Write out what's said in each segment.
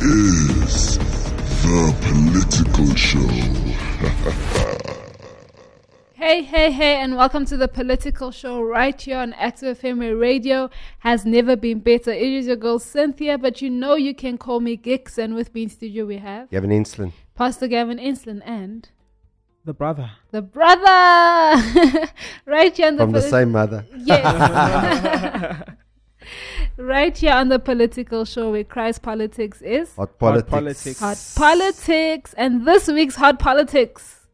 is the political show. Hey, hey, hey, and welcome to the political show right here on Active FM radio has never been better. It is your girl Cynthia, but you know you can call me Gix, and with me in studio we have Gavin Inslin. Pastor Gavin Inslin and The brother. the brother right here on the From the same mother. Yes. right here on the political show where Christ politics is Hot politics. politics. hot politics, and this week's hot politics.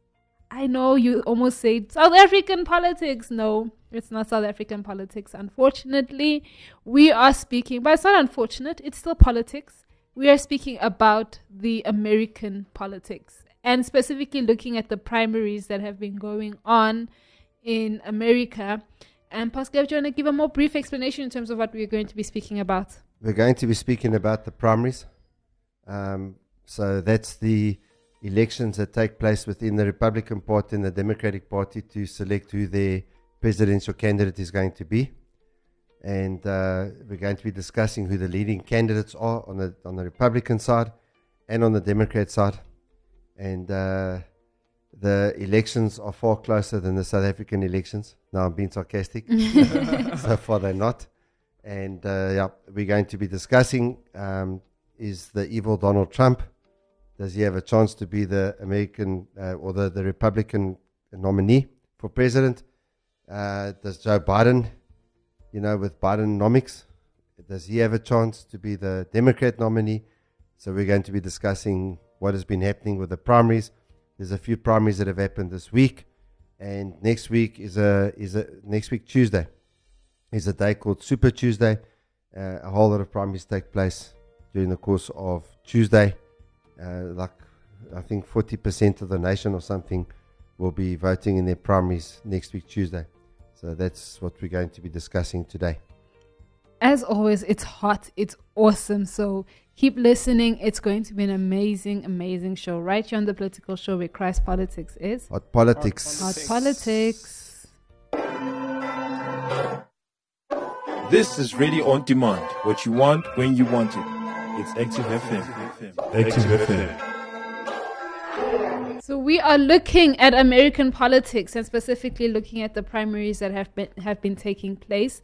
I know you almost said South African politics. No, it's not South African politics. Unfortunately, we are speaking, but it's not unfortunate. It's still politics. We are speaking about the American politics and specifically looking at the primaries that have been going on in America. And Pascal, do you want to give a more brief explanation in terms of what we're going to be speaking about? We're going to be speaking about the primaries. Um, so that's the elections that take place within the Republican Party and the Democratic Party to select who their presidential candidate is going to be. And uh, we're going to be discussing who the leading candidates are on the on the Republican side and on the Democrat side. And uh, the elections are far closer than the South African elections. Now I'm being sarcastic. so far they're not. And uh, yeah, we're going to be discussing um, is the evil Donald Trump, does he have a chance to be the American uh, or the, the Republican nominee for president? Uh, does Joe Biden, you know, with Bidenomics, does he have a chance to be the Democrat nominee? So we're going to be discussing what has been happening with the primaries. There's a few primaries that have happened this week, and next week is a is a next week Tuesday is a day called Super Tuesday. Uh, a whole lot of primaries take place during the course of Tuesday. Uh, like I think 40% of the nation or something will be voting in their primaries next week Tuesday. So that's what we're going to be discussing today. As always, it's hot, it's awesome. So keep listening. It's going to be an amazing, amazing show right here on the political show where Christ Politics is. Hot politics. Hot politics. This is Radio on Demand. What you want when you want it. It's Active FM. Active FM. So we are looking at American politics and specifically looking at the primaries that have been have been taking place.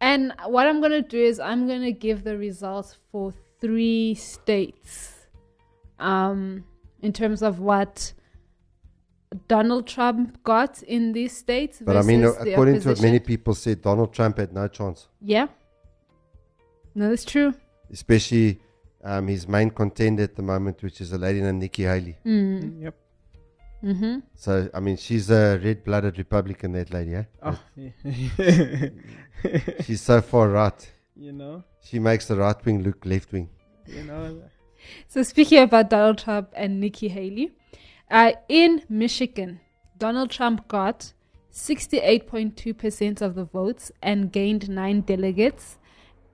And what I'm going to do is I'm going to give the results for three states. Um in terms of what Donald Trump got in these states But I mean, versus the according to what many people said, Donald Trump had no chance, Yeah. No, that's true. especially um, his main contender at the moment, which is a lady named Nikki Haley. Mm. Yep. Mm-hmm. So, I mean, she's a red blooded Republican, that lady, eh? Oh, yeah. She's so far right. You know, She makes the right wing look left wing. you know. So speaking about Donald Trump and Nikki Haley, uh, in Michigan, Donald Trump got 68.2% of the votes and gained nine delegates.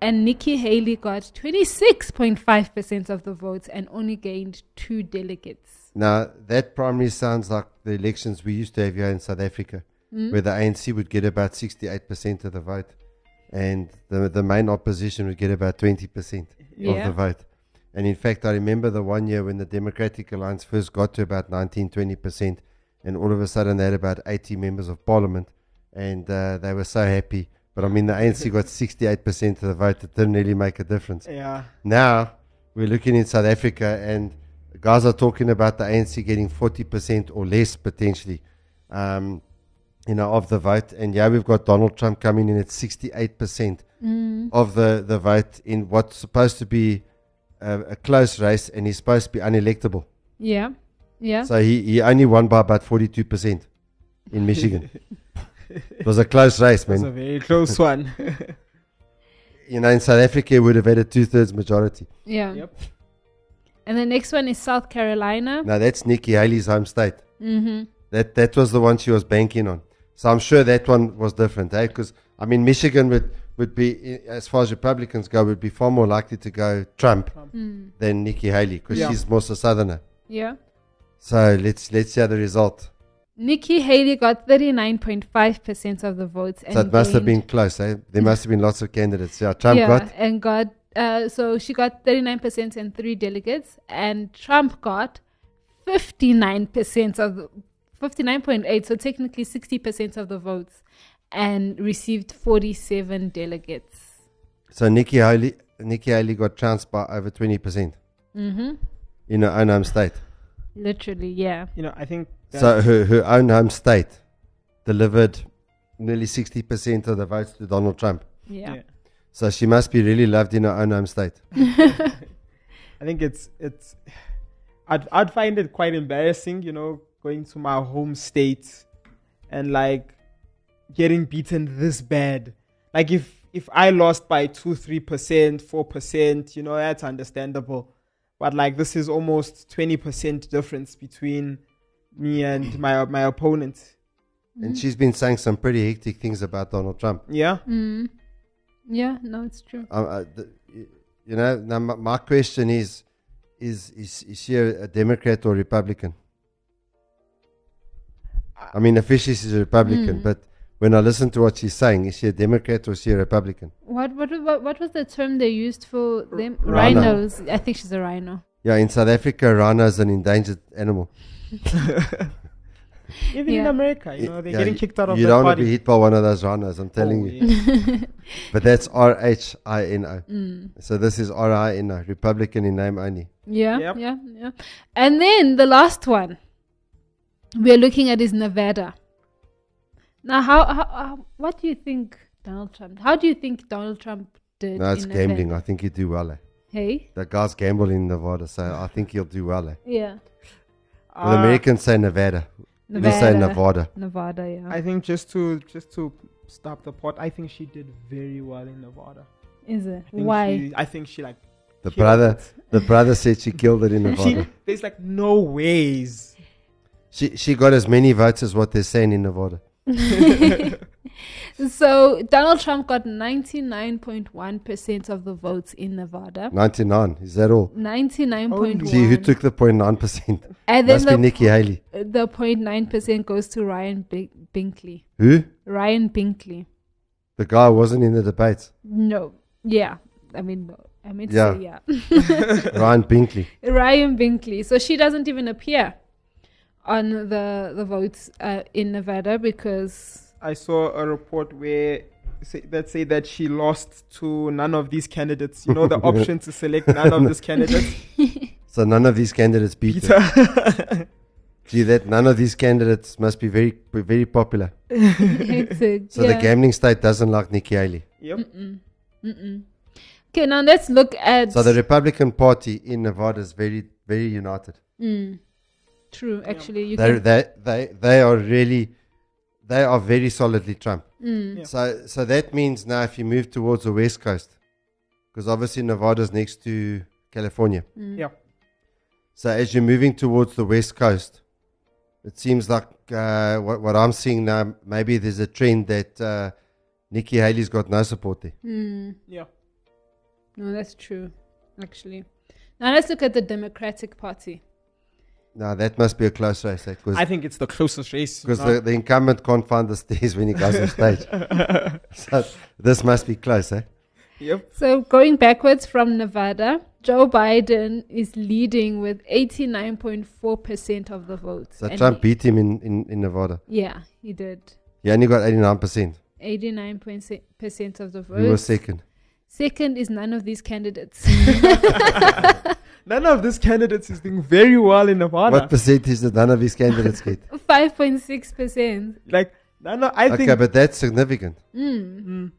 And Nikki Haley got 26.5% of the votes and only gained two delegates. Now, that primary sounds like the elections we used to have here in South Africa, Mm. where the ANC would get about 68% of the vote and the, the main opposition would get about 20% of the vote. And in fact, I remember the one year when the Democratic Alliance first got to about 19, 20%, and all of a sudden they had about 80 members of parliament, and uh, they were so happy. But I mean, the ANC got 68% of the vote. It didn't really make a difference. Yeah. Now we're looking in South Africa, and guys are talking about the ANC getting 40% or less potentially, um, you know, of the vote. And yeah, we've got Donald Trump coming in at 68% Mm. of the, the vote in what's supposed to be a, a close race, and he's supposed to be unelectable. Yeah. Yeah. So he, he only won by about 42% in Michigan. it was a close race, man. It was a very close one. You know, in South Africa, he would have had a two thirds majority. yeah. yep. And the next one is South Carolina. Now that's Nikki Haley's home state. Mm-hmm. That that was the one she was banking on. So I'm sure that one was different, eh? Because I mean, Michigan would would be, as far as Republicans go, would be far more likely to go Trump Mm. than Nikki Haley because Yeah. she's more so southerner. Yeah. So let's let's hear the result. Nikki Haley got 39.5% of the votes. And so it must have been close, eh? There must have been lots of candidates. Yeah, Trump yeah, got and got uh, so she got 39% and three delegates, and Trump got 59% of the 59.8, so technically 60% of the votes, and received 47 delegates. so Nikki Haley Nikki Haley got trounced by over twenty percent Mm-hmm. in her own home state. Literally, yeah. You know, I think. So her, her own home state delivered nearly sixty percent of the votes to Donald Trump. Yeah. Yeah. So she must be really loved in her own home state. I think it's it's. I'd I'd find it quite embarrassing, you know, going to my home state, and like getting beaten this bad. Like if if I lost by two, three percent, four percent, you know, that's understandable. But like this is almost twenty percent difference between me and my my opponent. And she's been saying some pretty hectic things about Donald Trump. Yeah. Mm. Yeah, no, it's true. Um, uh, the, you know, now my, my question is, is is is she a, a Democrat or Republican? I mean, officially she's a Republican, Mm. but when I listen to what she's saying, is she a Democrat or is she a Republican? What what what, what was the term they used for them? Rhino. Rhinos. I think she's a rhino. Yeah, in South Africa, rhino is an endangered animal. Even in America, you know, they're Yeah, getting kicked out of the room. You don't want to be hit by one of those rhinos, I'm telling Oh, you. yeah. But that's R H I N O. Mm. So this is R I N O, Republican in name only. Yeah, Yep. yeah, yeah. And then the last one we're looking at is Nevada. Now, how, how, how what do you think Donald Trump? How do you think Donald Trump did? No, it's in Nevada? gambling. I think he'd do well. Eh? Hey, The guy's gambling in Nevada, so I think he'll do well. Eh? yeah, Well, Uh, Americans say Nevada. We say Nevada. Nevada, yeah. I think just to just to stop the pot, I think she did very well in Nevada. Is it? I Why? She, I think she like The brother, it. the brother said she killed it in She, Nevada. there's like no ways. She she got as many votes as what they're saying in Nevada. so Donald Trump got ninety nine point one percent of the votes in Nevada. Ninety nine. Is that all? Ninety nine point one. See who took the 0.9 percent. and then Must be the Nikki Haley. the 0.9 percent goes to Ryan Bink- Binkley. Who? Ryan Binkley. The guy wasn't in the debates. No. Yeah. I mean, no. I mean, Yeah. say yeah. Ryan Binkley. Ryan Binkley. So she doesn't even appear on the the votes uh, in Nevada because I saw a report where say, that say that she lost to none of these candidates. You know the option to select none of these candidates. So none of these candidates beat Peter. her. Gee, that none of these candidates must be very very popular. hectic. So yeah. the gambling state doesn't like Nikki Haley. yep. Mm-mm. Mm-mm. Okay, now let's look at. So the Republican Party in Nevada is very very united. Mm. True, actually, you They can. they they they are really they are very solidly Trump. Mm. Yeah. So so that means now if you move towards the west coast, because obviously Nevada's next to California. Mm. Yeah. So as you're moving towards the west coast, it seems like uh, what what I'm seeing now. Maybe there's a trend that uh, Nikki Haley's got no support there. Mm. Yeah. No, that's true, actually. Now let's look at the Democratic Party. Now that must be a close race, because I think it's the closest race. because the, the incumbent can't find the stairs when he goes on stage. so this must be close, eh? Yep. So going backwards from Nevada, Joe Biden is leading with 89.4% of the votes. So Trump he- beat him in, in, in Nevada. Yeah, he did. Yeah, and he only got 89%. 89% of the Who was votes. second? Second is none of these candidates. None of these candidates is doing very well in Nevada. What percentage did none of these candidates get? 5.6%. like none of, I okay, think Okay, but that's significant. Mm. Mm.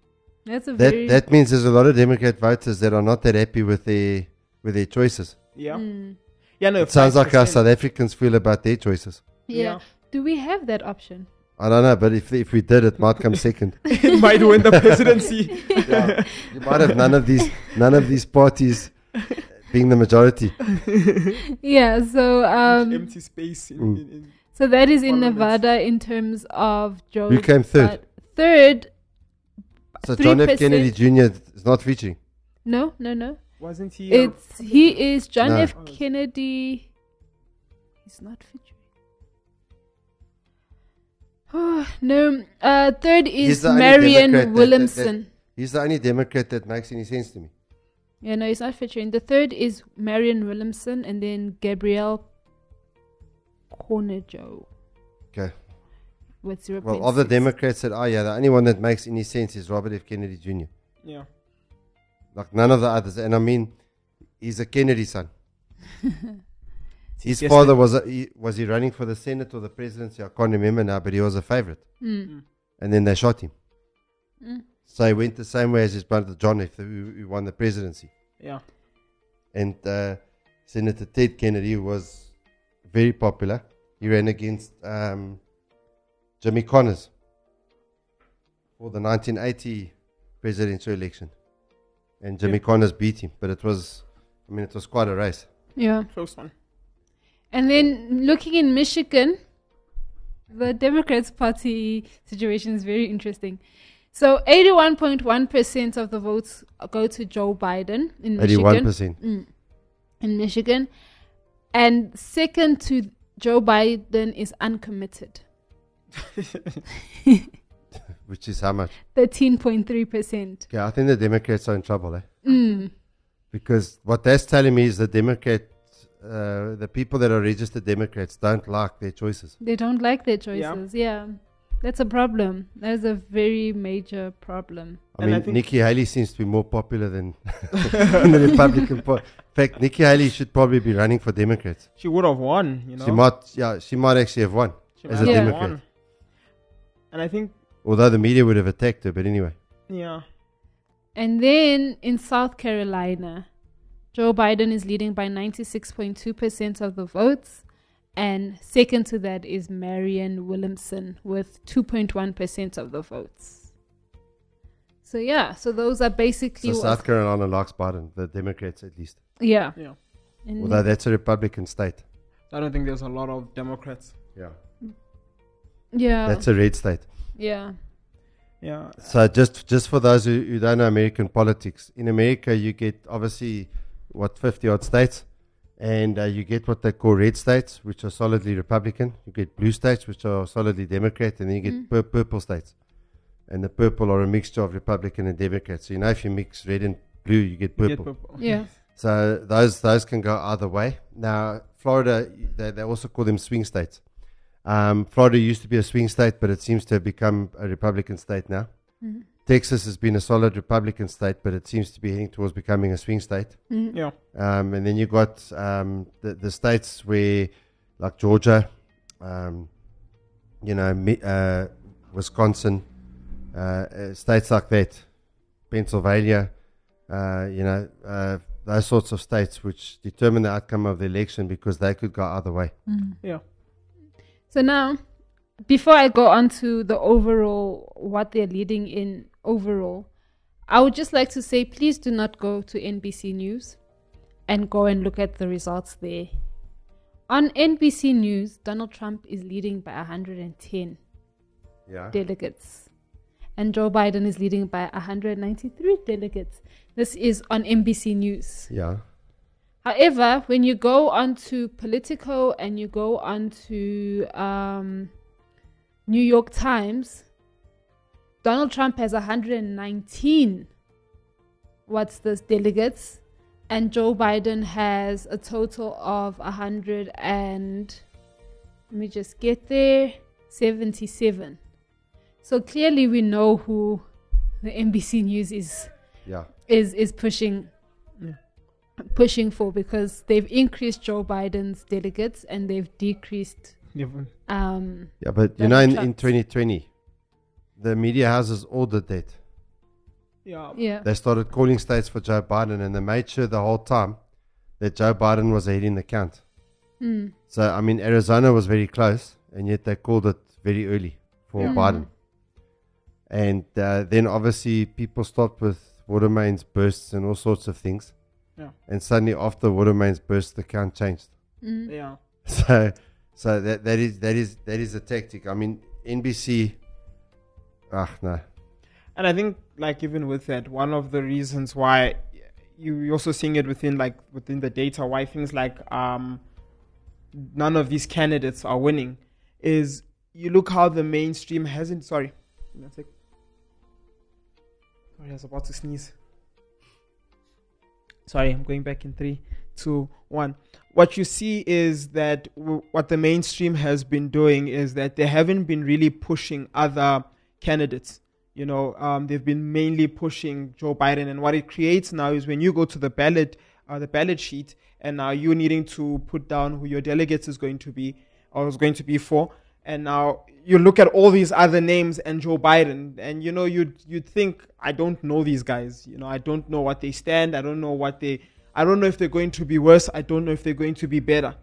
That's a That very. that means there's a lot of Democrat voters that are not that happy with their with their choices. yeah. Mm. Yeah, no. It sounds like how South Africans feel about their choices. Yeah. Yeah. Do we have that option? I don't know, but if if we did, it might come second. it might win the presidency. You might have none of these none of these parties being the majority. Yeah, so um, empty space. In, Mm. in, in so that is in Nevada in terms of Joe. Who came third? Third? So John F. Kennedy Jr. is not featuring. No, no, no. wasn't he? uh, It's he is John No. F. Oh, Kennedy. He's not featuring. Oh, no. Uh, third is Marianne Democrat that- that- Williamson. He's the only Democrat that makes any sense to me. Yeah, no, he's not featuring. The third is Marianne Williamson, and then Gabriel Cornejo Okay. with zero. Well, of the Democrats that are, yeah, the only one that makes any sense is Robert F. Kennedy Jr. yeah. Like none of the others. And I mean, he's a Kennedy son. His Yes, father was a, he, was he running for the Senate or the presidency? I can't remember now, but he was a favorite. Mm. And then they shot him. Mm. So he went the same way as his brother John F., who, who won the presidency. Yeah. And uh, Senator Ted Kennedy was very popular. He ran against um, Jimmy Connors for the 1980 presidential election. And Jimmy Yeah. Connors beat him, but it was, I mean, it was quite a race. Yeah. Close one. And then looking in Michigan, the Democrats' party situation is very interesting. So 81.1% of the votes go to Joe Biden in Michigan. 81%. Mm. In Michigan. And second to Joe Biden is uncommitted. Which is how much? 13.3%. Okay, I think the Democrats are in trouble, eh? Mm. Because what that's telling me is the Democrat, uh, the people that are registered Democrats don't like their choices. They don't like their Yeah. choices. Yeah. That's a problem. That is a very major problem. I And mean, think- Nikki Haley seems to be more popular than in the Republican Party. In fact, Nikki Haley should probably be running for Democrats. She would have won, you know. She might, yeah, she might actually have won, She as a have Democrat. won. And I think, although the media would have attacked her. But anyway, yeah. And then in South Carolina, Joe Biden is leading by 96.2% of the votes. And second to that is Marianne Williamson with 2.1% of the votes. So, yeah, so those are basically. so South Carolina likes Biden, the Democrats at least. yeah. Yeah. And Although that's a Republican state. I don't think there's a lot of Democrats. Yeah, yeah. that's a red state. yeah. Yeah. So just just for those who, who don't know American politics, in America you get obviously what fifty odd states, and uh, you get what they call red states, which are solidly Republican. You get blue states, which are solidly Democrat, and then you get Mm. pur- purple states, and the purple are a mixture of Republican and Democrat. So you know if you mix red and blue, you get You purple. get purple. Yeah. So those those can go either way. Now Florida, they, they also call them swing states. Um, Florida used to be a swing state, but it seems to have become a Republican state now. Mhm. Texas has been a solid Republican state, but it seems to be heading towards becoming a swing state. Mhm. Yeah. Um, and then you've got um, the the states where, like Georgia, um, you know, uh, Wisconsin, uh, uh, states like that, Pennsylvania, uh, you know, uh, those sorts of states which determine the outcome of the election because they could go either way. Yeah. So now, before I go on to the overall, what they're leading in overall, I would just like to say please do not go to NBC News and go and look at the results there. On NBC News, Donald Trump is leading by 110 Yeah. delegates, and Joe Biden is leading by 193 delegates. This is on NBC News. Yeah. However, when you go onto Politico and you go onto um, New York Times, Donald Trump has 119 what's this delegates, and Joe Biden has a total of 100 and let me just get there 77. So clearly, we know who the NBC News is Yeah. is is pushing pushing for because they've increased Joe Biden's delegates and they've decreased Never- um Yeah, but you know, in, in 2020, the media houses all did that. Yeah. yeah They started calling states for Joe Biden, and they made sure the whole time that Joe Biden was ahead in the count. Mm. So, I mean, Arizona was very close, and yet they called it very early for Yeah. Biden. And uh, then obviously people stopped with water mains bursts and all sorts of things. Yeah. and suddenly after water mains burst, the count changed. Yeah. So, so that that is that is that is a tactic. I mean, NBC. Ah, no. And I think, like, even with that, one of the reasons why you, you're also seeing it within, like, within the data, why things like um, none of these candidates are winning, is you look how the mainstream hasn't. Sorry, sec. Sorry, I was about to sneeze. Sorry, I'm going back in three, two, one. What you see is that w- what the mainstream has been doing is that they haven't been really pushing other candidates. You know, um, they've been mainly pushing Joe Biden, and what it creates now is when you go to the ballot, uh, the ballot sheet, and now you're needing to put down who your delegates is going to be or is going to be for, and now you look at all these other names and Joe Biden, and you know you'd you'd think I don't know these guys. You know, I don't know what they stand. I don't know what they. I don't know if they're going to be worse. I don't know if they're going to be better.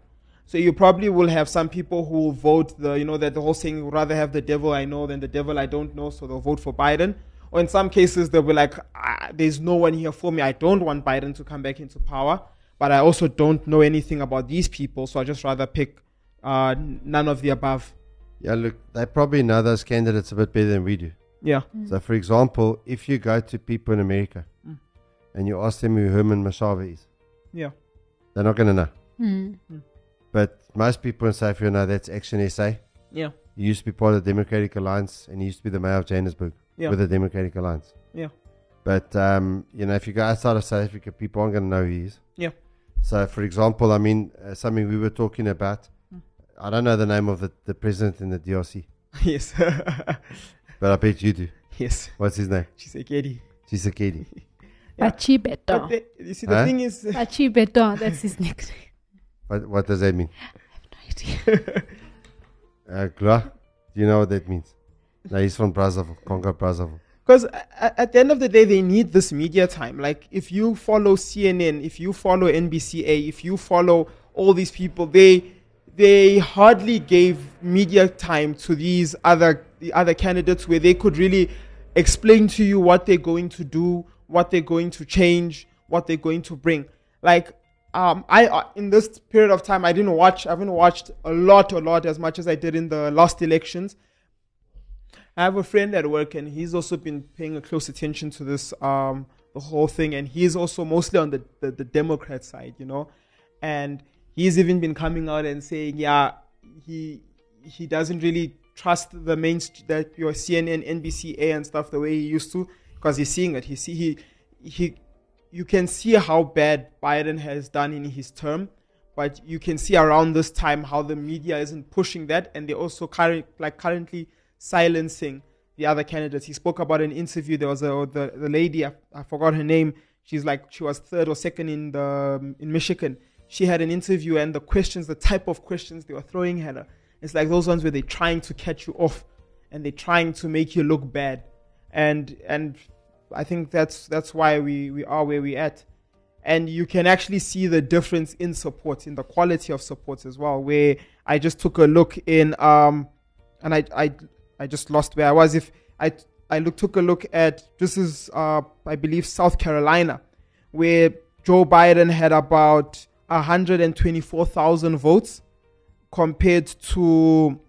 So you probably will have some people who will vote the, you know, that the whole saying, would rather have the devil I know than the devil I don't know, so they'll vote for Biden. Or in some cases, they'll be like, ah, there's no one here for me. I don't want Biden to come back into power, but I also don't know anything about these people, so I just rather pick uh, none of the above. Yeah, look, they probably know those candidates a bit better than we do. Yeah. So, for example, if you go to people in America Mm. and you ask them who Herman Mashaba is, Yeah. they're not going to know. Mm. But most people in South Africa know that's Action SA. Yeah. He used to be part of the Democratic Alliance and he used to be the mayor of Johannesburg Yeah. with the Democratic Alliance. Yeah. But, um, you know, if you go outside of South Africa, people aren't going to know who he is. Yeah. So, for example, I mean, uh, something we were talking about, Mm. I don't know the name of the, the president in the DRC, yes. but I bet you do. yes. What's his name? She's a kitty. Tshisekedi. Yeah. But she But better. the, you see, the Huh? thing is, But she. That's his nickname. What, what does that mean? I have no idea. Uh, Gla, do you know what that means? No, he's from Brazzaville, Congo Brazzaville. Because at the end of the day, they need this media time. Like, if you follow CNN, if you follow NBCA, if you follow all these people, they they hardly gave media time to these other the other candidates where they could really explain to you what they're going to do, what they're going to change, what they're going to bring. Like, um, I uh, in this period of time, I didn't watch. I haven't watched a lot, a lot as much as I did in the last elections. I have a friend at work, and he's also been paying a close attention to this, um, the whole thing, and he's also mostly on the, the, the Democrat side, you know, and he's even been coming out and saying, yeah, he he doesn't really trust the main that your CNN, NBCA, and stuff the way he used to, because he's seeing it. He see he he, you can see how bad Biden has done in his term, but you can see around this time how the media isn't pushing that, and they're also current like currently silencing the other candidates. He spoke about an interview. There was a the, the lady I, I forgot her name. She's like she was third or second in the in Michigan. She had an interview, and the questions, the type of questions they were throwing at her, it's like those ones where they're trying to catch you off, and they're trying to make you look bad, and and I think that's that's why we we are where we're at. And you can actually see the difference in support in the quality of support as well where i just took a look in um and i i i just lost where i was. If i i look, took a look at this is uh i believe south carolina where joe biden had about 124000 votes compared to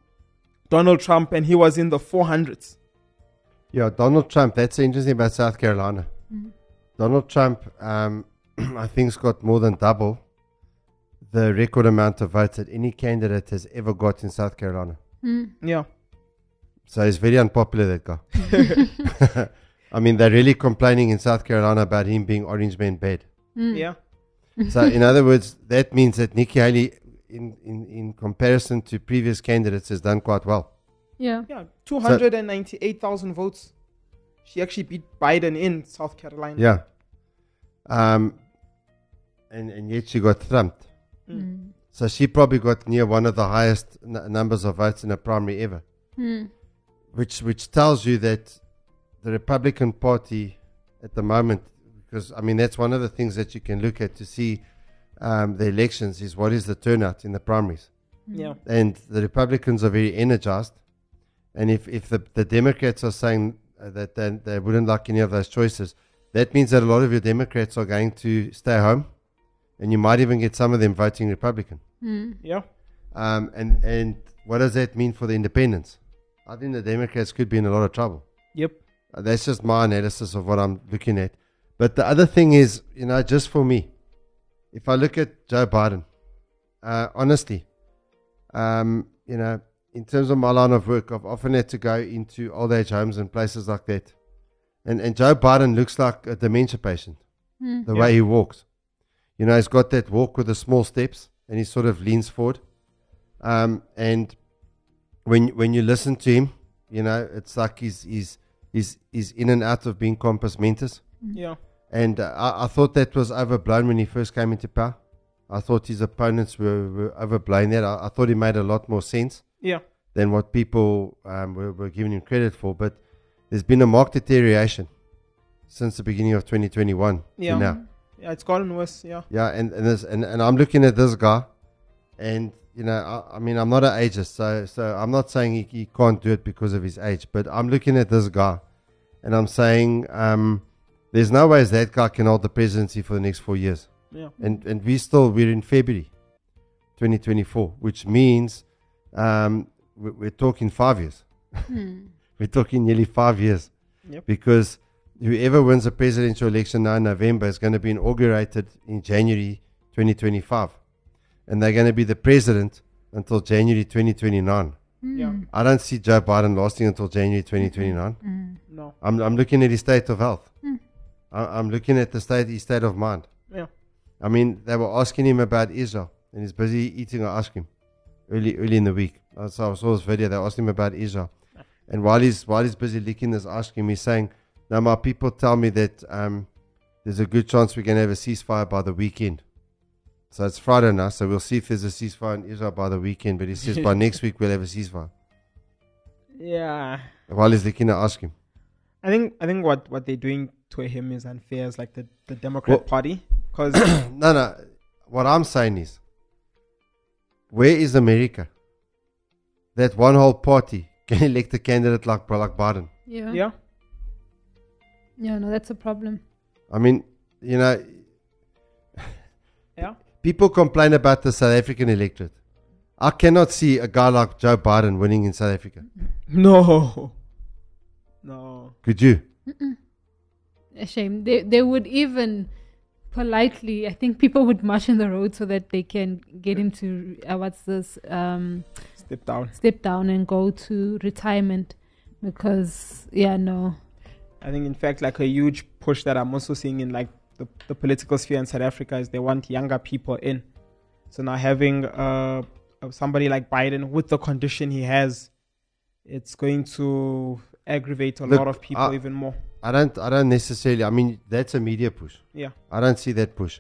donald trump and he was in the 400s Yeah, Donald Trump. That's interesting about South Carolina. Mhm. Donald Trump, um, I think, has got more than double the record amount of votes that any candidate has ever got in South Carolina. Mm. yeah So he's very unpopular, that guy. I mean, they're really complaining in South Carolina about him being Orange Man bad. Mm. yeah So, in other words, that means that Nikki Haley, in, in, in comparison to previous candidates, has done quite well. Yeah. yeah 298000 votes she actually beat biden in south carolina Yeah. Um, and, and yet she got thumped. Mm. So she probably got near one of the highest n- numbers of votes in a primary ever, Mm. which which tells you that the Republican Party at the moment, because I mean that's one of the things that you can look at to see um, the elections is what is the turnout in the primaries, yeah and the Republicans are very energized, and if if the, the Democrats are saying uh, that they, they wouldn't like any of those choices, that means that a lot of your Democrats are going to stay home and you might even get some of them voting Republican. Yeah. Um, and and what does that mean for the independents? I think the Democrats could be in a lot of trouble. Yep. Uh, That's just my analysis of what I'm looking at. But the other thing is, you know, just for me, if I look at Joe Biden, uh, honestly, um, you know, in terms of my line of work, I've often had to go into old age homes and places like that. And, and Joe Biden looks like a dementia patient, the way he walks. You know, he's got that walk with the small steps and he sort of leans forward. Um, and when when you listen to him, you know, it's like he's he's he's, he's in and out of being compos mentis. Yeah. And uh, I, I thought that was overblown when he first came into power. I thought his opponents were, were overblowing that. I, I thought he made a lot more sense Yeah. than what people um, were, were giving him credit for. But there's been a marked deterioration since the beginning of 2021 Yeah. now. Yeah. It's gotten worse. Yeah. Yeah, and and, this, and and I'm looking at this guy, and you know, I, I mean, I'm not an ageist, so so I'm not saying he, he can't do it because of his age, but I'm looking at this guy, and I'm saying, um, there's no ways that guy can hold the presidency for the next four years, Yeah. and and we still we're in February, 2024, which means, um, we- we're talking five years. Hmm. we're talking nearly five years, Yep. because whoever wins a presidential election now in November is going to be inaugurated in January 2025. And they're going to be the president until January 2029. Yeah. Hmm. I don't see Joe Biden lasting until January 2029. No. I'm, I'm looking at his state of health. Hmm. I, I'm looking at the state, his state of mind. Yeah. I mean, they were asking him about Israel, and he's busy eating an ice cream early, early in the week. I saw, I saw this video. They asked him about Israel, and while he's while he's busy licking this ice cream, he's saying, "Now my people tell me that um, there's a good chance we're going to have a ceasefire by the weekend." So it's Friday now, so we'll see if there's a ceasefire in Israel by the weekend. But he says by next week we'll have a ceasefire. Yeah. While he's licking the ice cream. I think I think what what they're doing to him is unfair. It's like the the Democrat Well- Party because no, no. What I'm saying is, where is America? That one whole party can elect a candidate like like Biden. Yeah. yeah Yeah, no, that's a problem. I mean, you know, yeah people complain about the South African electorate. I cannot see a guy like Joe Biden winning in South Africa. no no Could you? A shame. They they would even politely. I think people would march in the road so that they can get him to uh, what's this um step down. step down and go to retirement because yeah no I think in fact like a huge push that I'm also seeing in like the, the political sphere in South Africa is they want younger people in. So now having uh uh, somebody like Biden with the condition he has, it's going to aggravate a Look, lot of people I- even more. I don't. I don't necessarily. I mean, that's a media push. Yeah. I don't see that push.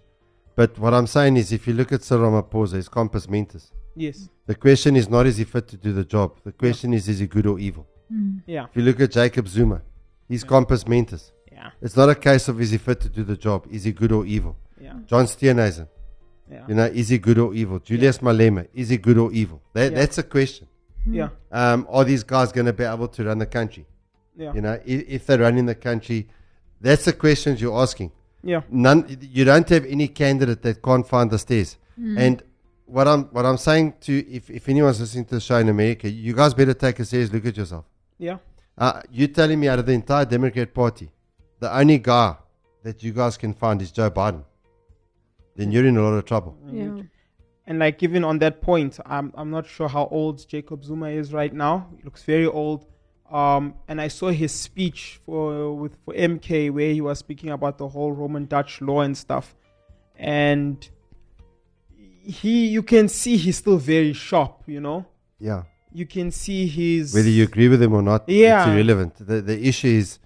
But what I'm saying is, if you look at Cyril Ramaphosa, his compos mentis. Yes. The question is not is he fit to do the job. The question is is he good or evil. Yeah. If you look at Jacob Zuma, he's compos mentis. Yeah. It's not a case of is he fit to do the job. Is he good or evil? Yeah. John Steenhuisen, Yeah. you know, is he good or evil? Julius Malema, is he good or evil? That, Yeah. That's a question. Yeah. Um, are these guys going to be able to run the country? Yeah. You know, if, if they're running the country, that's the questions you're asking. Yeah. None, you don't have any candidate that can't find the stairs. And what I'm what I'm saying to if, if anyone's listening to the show in America, you guys better take a serious look at yourself. Yeah. Uh, you're telling me out of the entire Democrat Party, the only guy that you guys can find is Joe Biden. Then you're in a lot of trouble. yeah And like even on that point, I'm I'm not sure how old Jacob Zuma is right now. He looks very old. Um, and I saw his speech for with for MK where he was speaking about the whole Roman Dutch law and stuff. And he you can see he's still very sharp, you know? Yeah. You can see he's Whether you agree with him or not, Yeah. it's irrelevant. The the issue is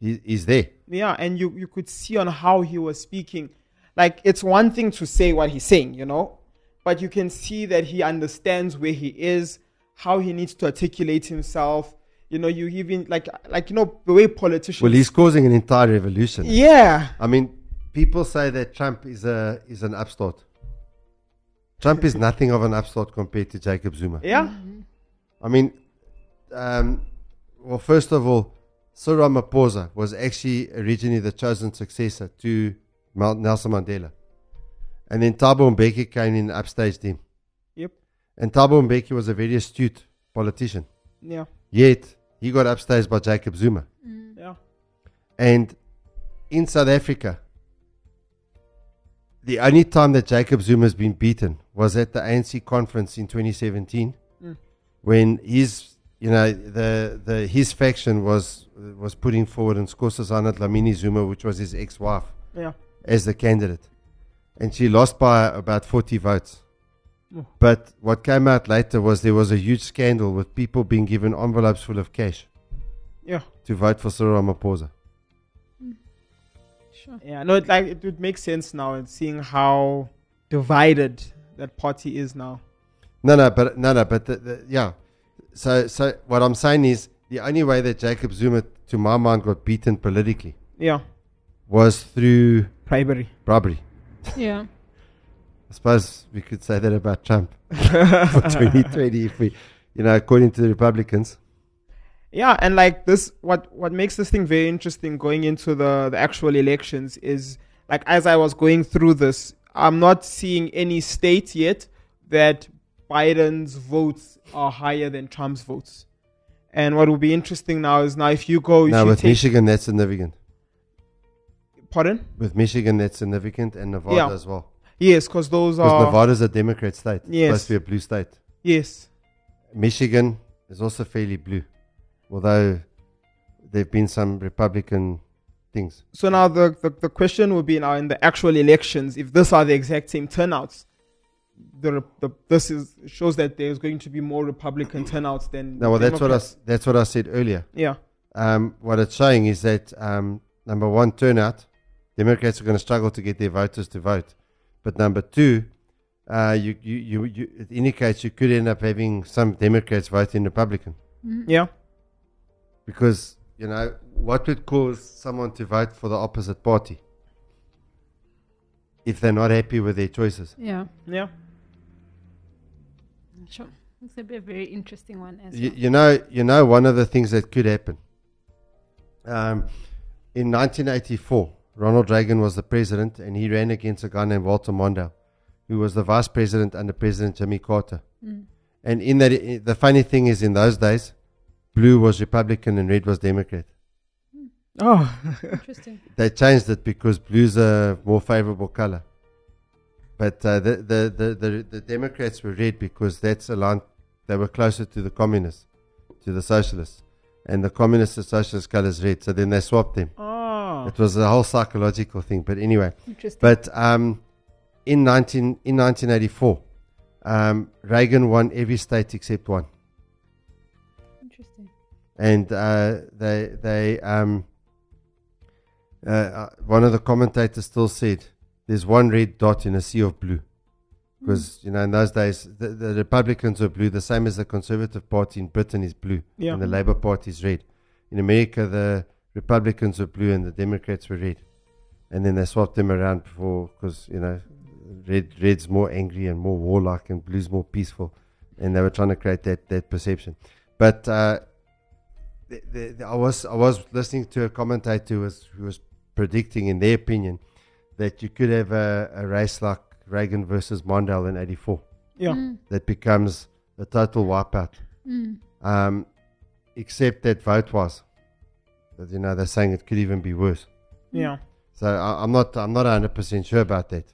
he, he's there. Yeah, and you, you could see on how he was speaking. Like, it's one thing to say what he's saying, you know, but you can see that he understands where he is, how he needs to articulate himself. You know, you even, like, like you know, the way politicians. Well, he's causing an entire revolution. Yeah. I mean, people say that Trump is a is an upstart. Trump is nothing of an upstart compared to Jacob Zuma. Yeah. I mean, um, well, first of all, Cyril Ramaphosa was actually originally the chosen successor to Nelson Mandela. And then Thabo Mbeki came in and upstaged him. Yep. And Thabo Mbeki was a very astute politician. Yeah. Yet, he got upstaged by Jacob Zuma. Yeah. And in South Africa, the only time that Jacob Zuma has been beaten was at the ANC conference in 2017, Mm. when his, you know, the the his faction was was putting forward and Nkosazana Dlamini Zuma, which was his ex-wife, Yeah. as the candidate, and she lost by about 40 votes. But what came out later was there was a huge scandal with people being given envelopes full of cash Yeah. to vote for Cyril Ramaphosa. Mm. Sure. Yeah. No, it, like it would make sense now and seeing how divided that party is now. No, no, but no, no, but the, the, yeah. So, so what I'm saying is the only way that Jacob Zuma, to my mind, got beaten politically Yeah. was through Bribery. bribery. Yeah. I suppose we could say that about Trump for 2020, if we, you know, according to the Republicans. Yeah, and like this, what what makes this thing very interesting going into the the actual elections is like as I was going through this, I'm not seeing any state yet that Biden's votes are higher than Trump's votes. And what will be interesting now is now if you go, if Now you with Michigan, that's significant. pardon, With Michigan, that's significant, and Nevada Yeah. as well. Yes, because those Because are Nevada's a Democrat state. It's Yes. supposed to be a blue state. yes, Michigan is also fairly blue, although there have been some Republican things. So now the, the, the question will be now in the actual elections, if these are the exact same turnouts, the, the this is shows that there's going to be more Republican turnouts than No, well, that's what I, Democrats. s- that's what I said earlier. Yeah, Um, what it's showing is that um, number one, turnout, Democrats are going to struggle to get their voters to vote. But number two, uh, you, you, you, you, it indicates you could end up having some Democrats voting Republican yeah, because you know what would cause someone to vote for the opposite party if they're not happy with their choices. Yeah. yeah, Sure. It's gonna be a very interesting one as You, well. you know, you know, one of the things that could happen. Um, in 1984, Ronald Reagan was the president, and he ran against a guy named Walter Mondale, who was the vice president under President Jimmy Carter. Mm. And in that, the funny thing is, in those days, blue was Republican and red was Democrat. oh, Interesting. They changed it because blue's a more favorable color. But uh, the, the, the, the, the Democrats were red because that's aligned, they were closer to the communists, to the socialists. And the communist and socialist colors red. So then they swapped them. oh, It was a whole psychological thing. But anyway, Interesting. but um, in, 19, in 1984, um, Reagan won every state except one. Interesting. and uh, they they um uh, uh, one of the commentators still said there's one red dot in a sea of blue because you know in those days the, the Republicans were blue the same as the Conservative Party in Britain is blue Yeah. and the Labour Party is red in America the Republicans were blue and the Democrats were red and then they swapped them around before because you know red red's more angry and more warlike and blue's more peaceful and they were trying to create that that perception but uh, the, the, the- I was I was listening to a commentator who was who was predicting, in their opinion, that you could have a, a race like Reagan versus Mondale in '84 yeah, Mm. that becomes a total wipeout. Mm. Um, except that vote was, that you know they're saying it could even be worse. yeah, So I, I'm not I'm not 100 percent sure about that.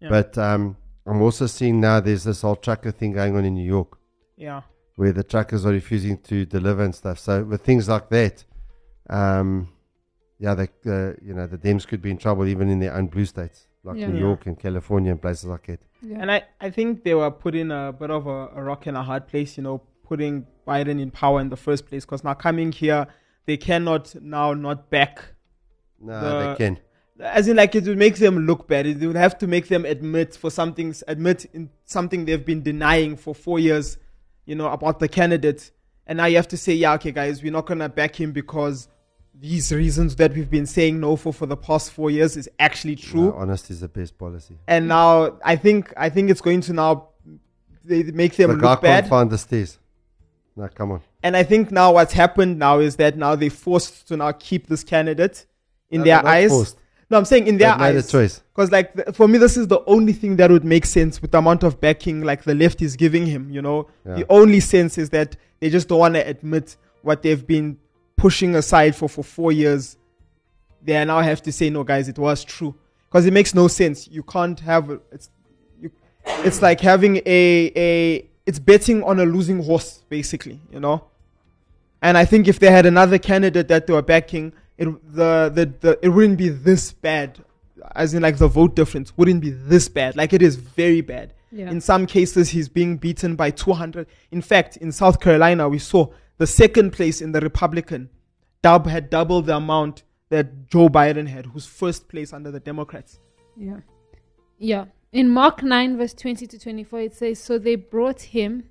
Yeah. But um, I'm also seeing now there's this whole trucker thing going on in New York. yeah, where the truckers are refusing to deliver and stuff. So with things like that, um, yeah, the uh, you know the Dems could be in trouble even in their own blue states like Yeah. New Yeah. York and California and places like that. Yeah. and I I think they were put in a bit of a, a rock and a hard place, you know, putting Biden in power in the first place because now coming here they cannot now not back No, The- they can. as in like it would make them look bad. It would have to make them admit for something, admit in something they've been denying for four years, you know, about the candidate. And now you have to say, yeah, okay, guys, we're not gonna back him because these reasons that we've been saying no for for the past four years is actually true. No, honesty is the best policy. And now I think I think it's going to now they make them the guy look can't bad. find the stairs. No, come on. And I think now what's happened now is that now they're forced to now keep this candidate in No, their eyes. forced. No, I'm saying in their made a choice. Because like th- for me, this is the only thing that would make sense with the amount of backing like the left is giving him. You know, Yeah. the only sense is that they just don't want to admit what they've been pushing aside for for four years. They now have to say, no, guys, it was true. Because it makes no sense. You can't have a- it's you. It's like having a a. It's betting on a losing horse, basically. You know. And I think if they had another candidate that they were backing, it the, the, the it wouldn't be this bad. As in like the vote difference wouldn't be this bad. Like it is very bad. Yeah. In some cases he's being beaten by 200. In fact, in South Carolina we saw the second place in the Republican dub had double the amount that Joe Biden had, who's first place under the Democrats. Yeah. Yeah. In Mark 9, verse 20 to 24, it says, So they brought him.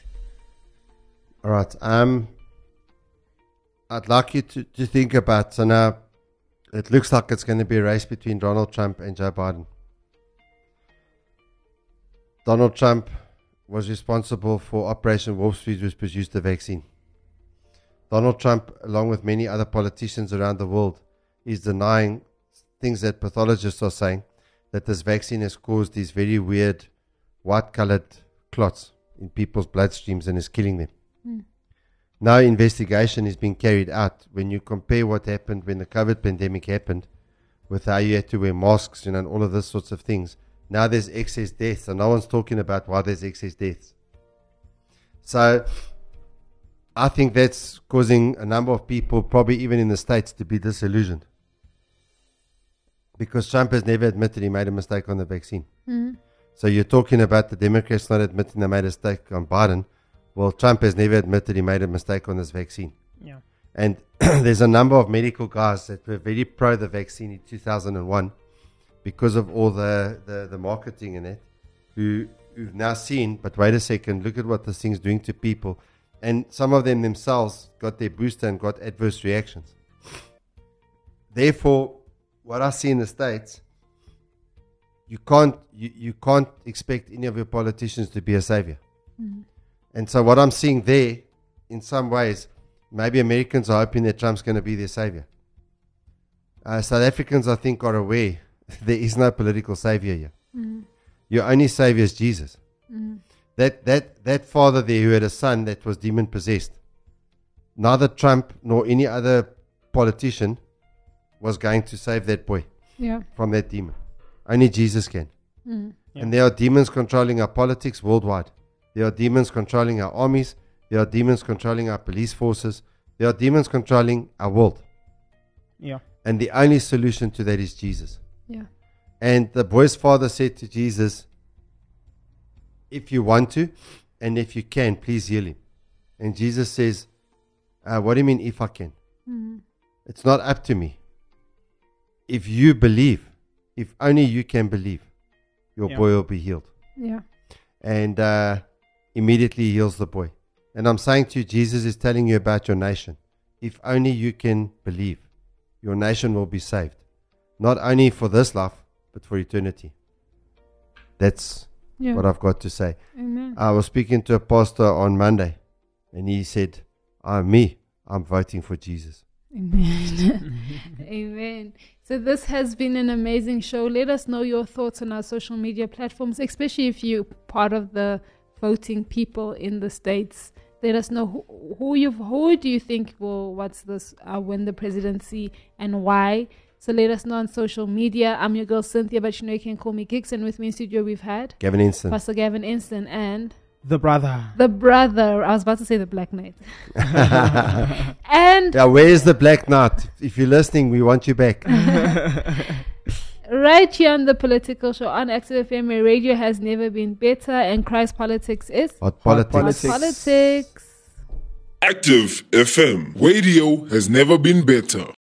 All right. Um, I'd like you to, to think about. So now, it looks like it's going to be a race between Donald Trump and Joe Biden. Donald Trump was responsible for Operation Warp Speed, which produced the vaccine. Donald Trump, along with many other politicians around the world, is denying things that pathologists are saying that this vaccine has caused these very weird white colored clots in people's bloodstreams and is killing them. Now, investigation is being carried out. When you compare what happened when the COVID pandemic happened, with how you had to wear masks, you know, and all of those sorts of things. Now there's excess deaths, and no one's talking about why there's excess deaths. So, I think that's causing a number of people, probably even in the States, to be disillusioned. Because Trump has never admitted he made a mistake on the vaccine. Mm-hmm. So you're talking about the Democrats not admitting they made a mistake on Biden. Well, Trump has never admitted he made a mistake on this vaccine. Yeah. And there's a number of medical guys that were very pro the vaccine in 2001 because of all the, the, the marketing in it, who, who've now seen, but wait a second, look at what this thing's doing to people. And some of them themselves got their booster and got adverse reactions. Therefore, what I see in the States, you can't, you, you can't expect any of your politicians to be a savior. Mm-hmm. And so what I'm seeing there, in some ways, maybe Americans are hoping that Trump's going to be their savior. Uh, South Africans, I think, are aware there is no political savior here. Mm-hmm. Your only savior is Jesus. Mm-hmm. That that that father there who had a son that was demon possessed, neither Trump nor any other politician was going to save that boy Yeah. from that demon. Only Jesus can. Mm-hmm. And there are demons controlling our politics worldwide. There are demons controlling our armies. There are demons controlling our police forces. There are demons controlling our world. Yeah. And the only solution to that is Jesus. Yeah. And the boy's father said to Jesus, If you want to, and if you can, please heal him. And Jesus says, uh, What do you mean, if I can? It's not up to me. If you believe, if only you can believe, your Yeah. boy will be healed. Yeah. And uh, immediately he heals the boy. And I'm saying to you, Jesus is telling you about your nation. If only you can believe, your nation will be saved. Not only for this life, but for eternity. That's Yeah. what I've got to say. Amen. I was speaking to a pastor on Monday, and he said, I'm me. I'm voting for Jesus. Amen. Amen. So this has been an amazing show. Let us know your thoughts on our social media platforms, especially if you're part of the voting people in the states. Let us know who, who you who do you think will what's this uh, win the presidency and why. So let us know on social media. I'm your girl Cynthia, but you know you can call me Gigs. And with me in studio we've had Gavin Inston. Pastor Gavin Inston and The brother. the brother. I was about to say the Black Knight. and Yeah, where's the Black Knight? If you're listening, we want you back. right here on the political show on Active FM, where radio has never been better and Christ politics is Hot Hot politics. politics. Hot politics. Active FM. Radio has never been better.